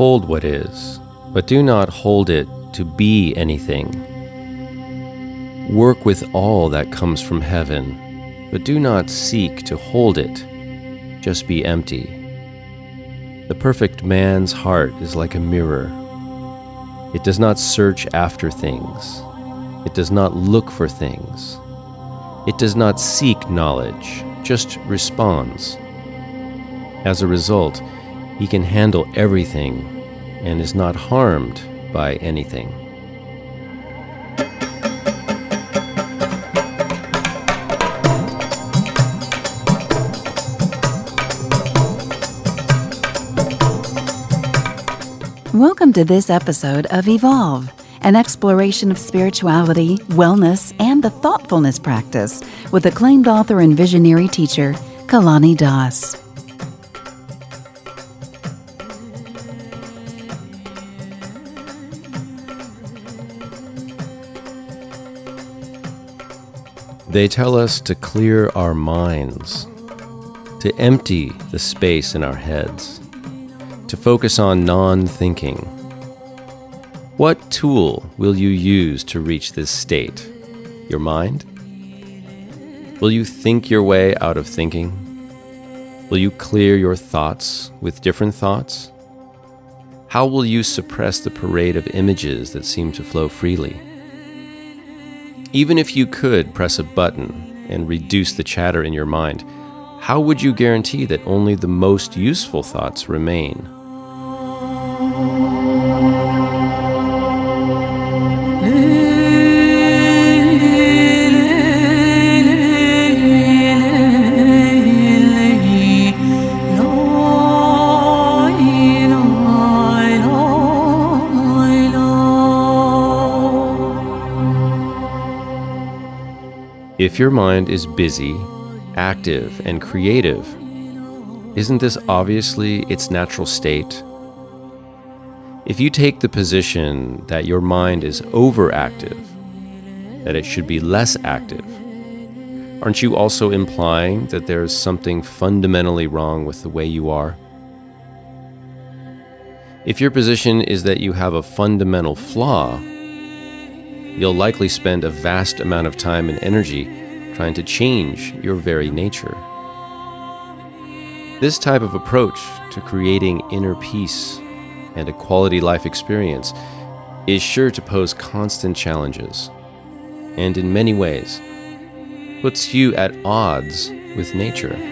Hold what is, but do not hold it to be anything. Work with all that comes from heaven, but do not seek to hold it. Just be empty. The perfect man's heart is like a mirror. It does not search after things. It does not look for things. It does not seek knowledge, just responds. As a result, he can handle everything and is not harmed by anything. Welcome to this episode of Evolve, an exploration of spirituality, wellness, and the thoughtfulness practice with acclaimed author and visionary teacher, Kalani Das. They tell us to clear our minds, to empty the space in our heads, to focus on non thinking. What tool will you use to reach this state? Your mind? Will you think your way out of thinking? Will you clear your thoughts with different thoughts? How will you suppress the parade of images that seem to flow freely? Even if you could press a button and reduce the chatter in your mind, how would you guarantee that only the most useful thoughts remain? If your mind is busy, active, and creative, isn't this obviously its natural state? If you take the position that your mind is overactive, that it should be less active, aren't you also implying that there's something fundamentally wrong with the way you are? If your position is that you have a fundamental flaw, you'll likely spend a vast amount of time and energy trying to change your very nature. This type of approach to creating inner peace and a quality life experience is sure to pose constant challenges, and in many ways, puts you at odds with nature.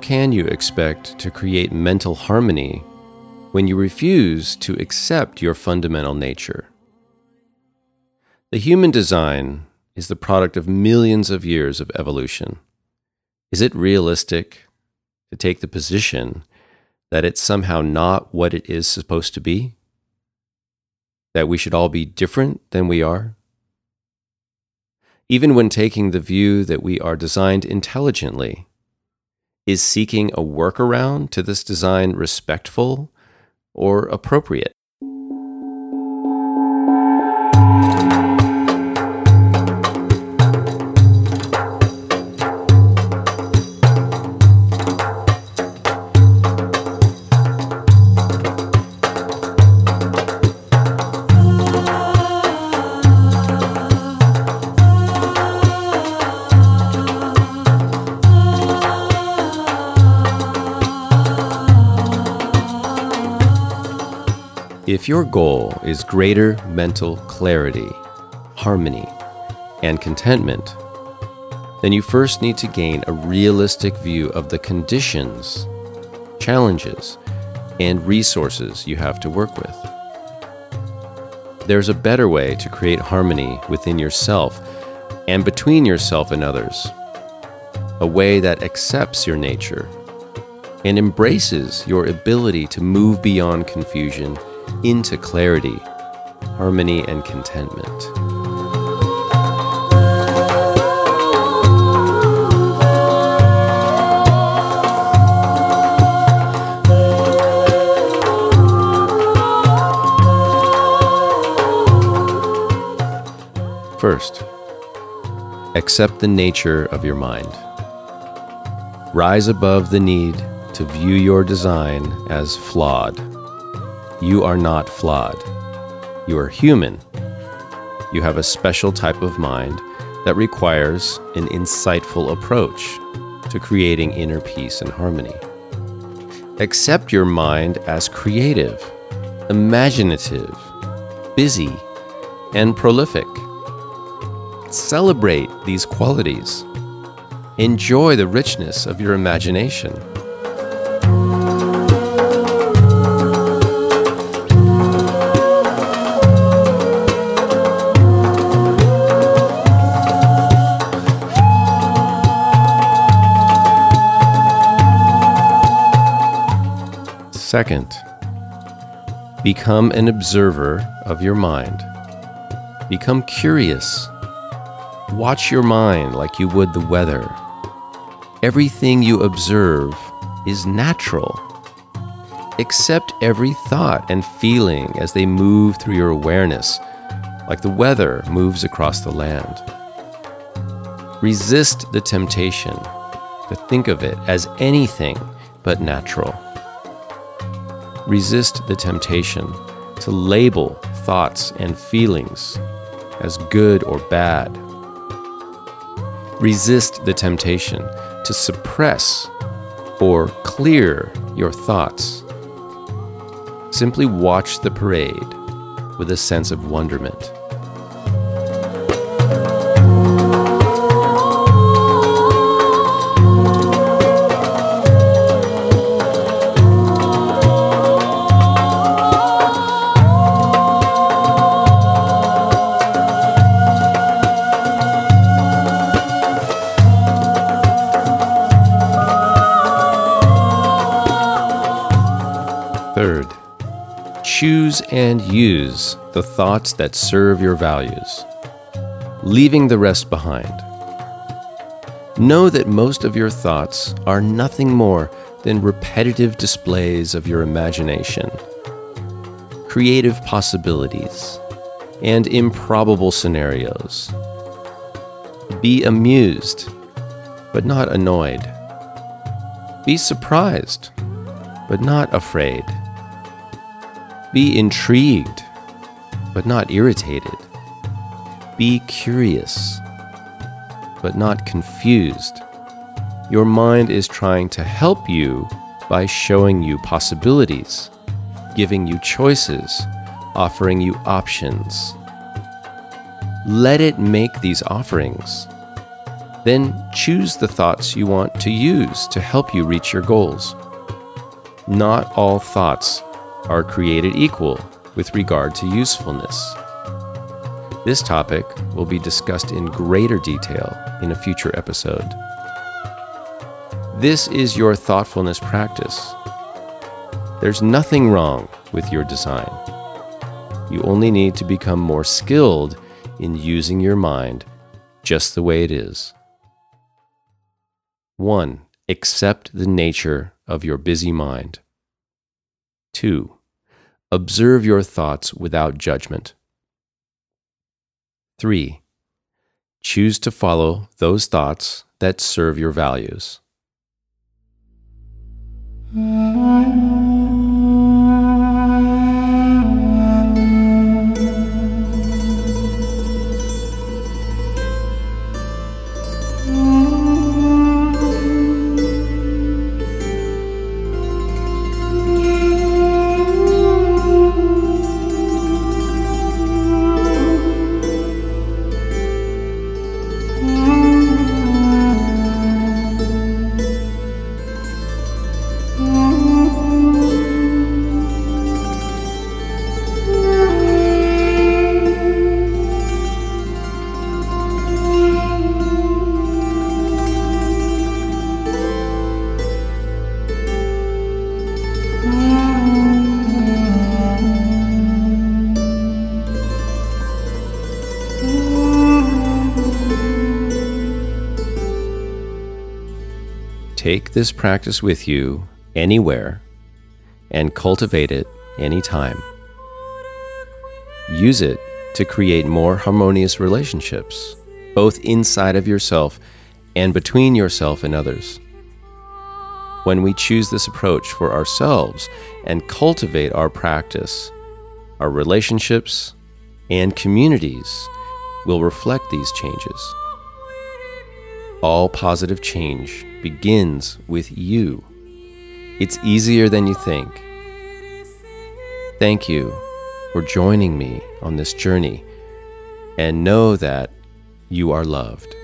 Can you expect to create mental harmony when you refuse to accept your fundamental nature? The human design is the product of millions of years of evolution. Is it realistic to take the position that it's somehow not what it is supposed to be? That we should all be different than we are? Even when taking the view that we are designed intelligently, is seeking a workaround to this design respectful or appropriate? If your goal is greater mental clarity, harmony, and contentment, then you first need to gain a realistic view of the conditions, challenges, and resources you have to work with. There's a better way to create harmony within yourself and between yourself and others, a way that accepts your nature and embraces your ability to move beyond confusion into clarity, harmony, and contentment. First, accept the nature of your mind. Rise above the need to view your design as flawed. You are not flawed. You are human. You have a special type of mind that requires an insightful approach to creating inner peace and harmony. Accept your mind as creative, imaginative, busy, and prolific. Celebrate these qualities. Enjoy the richness of your imagination. Second, become an observer of your mind. Become curious Watch your mind like you would the weather. Everything you observe is natural. Accept every thought and feeling as they move through your awareness, like the weather moves across the land. Resist the temptation to think of it as anything but natural. Resist the temptation to label thoughts and feelings as good or bad Resist the temptation to suppress or clear your thoughts. Simply watch the parade with a sense of wonderment. And use the thoughts that serve your values, leaving the rest behind. Know that most of your thoughts are nothing more than repetitive displays of your imagination, creative possibilities, and improbable scenarios. Be amused, but not annoyed. Be surprised, but not afraid. Be intrigued, but not irritated. Be curious, but not confused. Your mind is trying to help you by showing you possibilities, giving you choices, offering you options. Let it make these offerings. Then choose the thoughts you want to use to help you reach your goals. Not all thoughts are created equal with regard to usefulness. This topic will be discussed in greater detail in a future episode. This is your thoughtfulness practice. There's nothing wrong with your design. You only need to become more skilled in using your mind just the way it is. 1. Accept the nature of your busy mind. 2. Observe your thoughts without judgment. 3. Choose to follow those thoughts that serve your values. Mm-hmm. Take this practice with you anywhere and cultivate it anytime. Use it to create more harmonious relationships, both inside of yourself and between yourself and others. When we choose this approach for ourselves and cultivate our practice, our relationships and communities will reflect these changes. All positive change begins with you. It's easier than you think. Thank you for joining me on this journey and know that you are loved.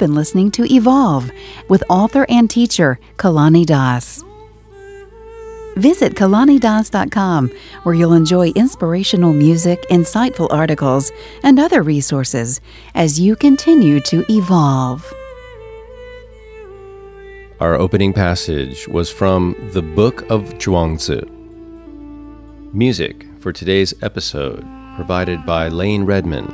Been listening to Evolve with author and teacher Kalani Das. Visit kalanidas.com where you'll enjoy inspirational music, insightful articles, and other resources as you continue to evolve. Our opening passage was from the Book of Zhuangzi. Music for today's episode provided by Layne Redmond,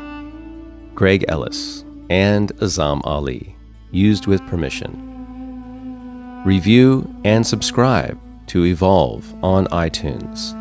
Greg Ellis, and Azam Ali, used with permission. Review and subscribe to Evolve on iTunes.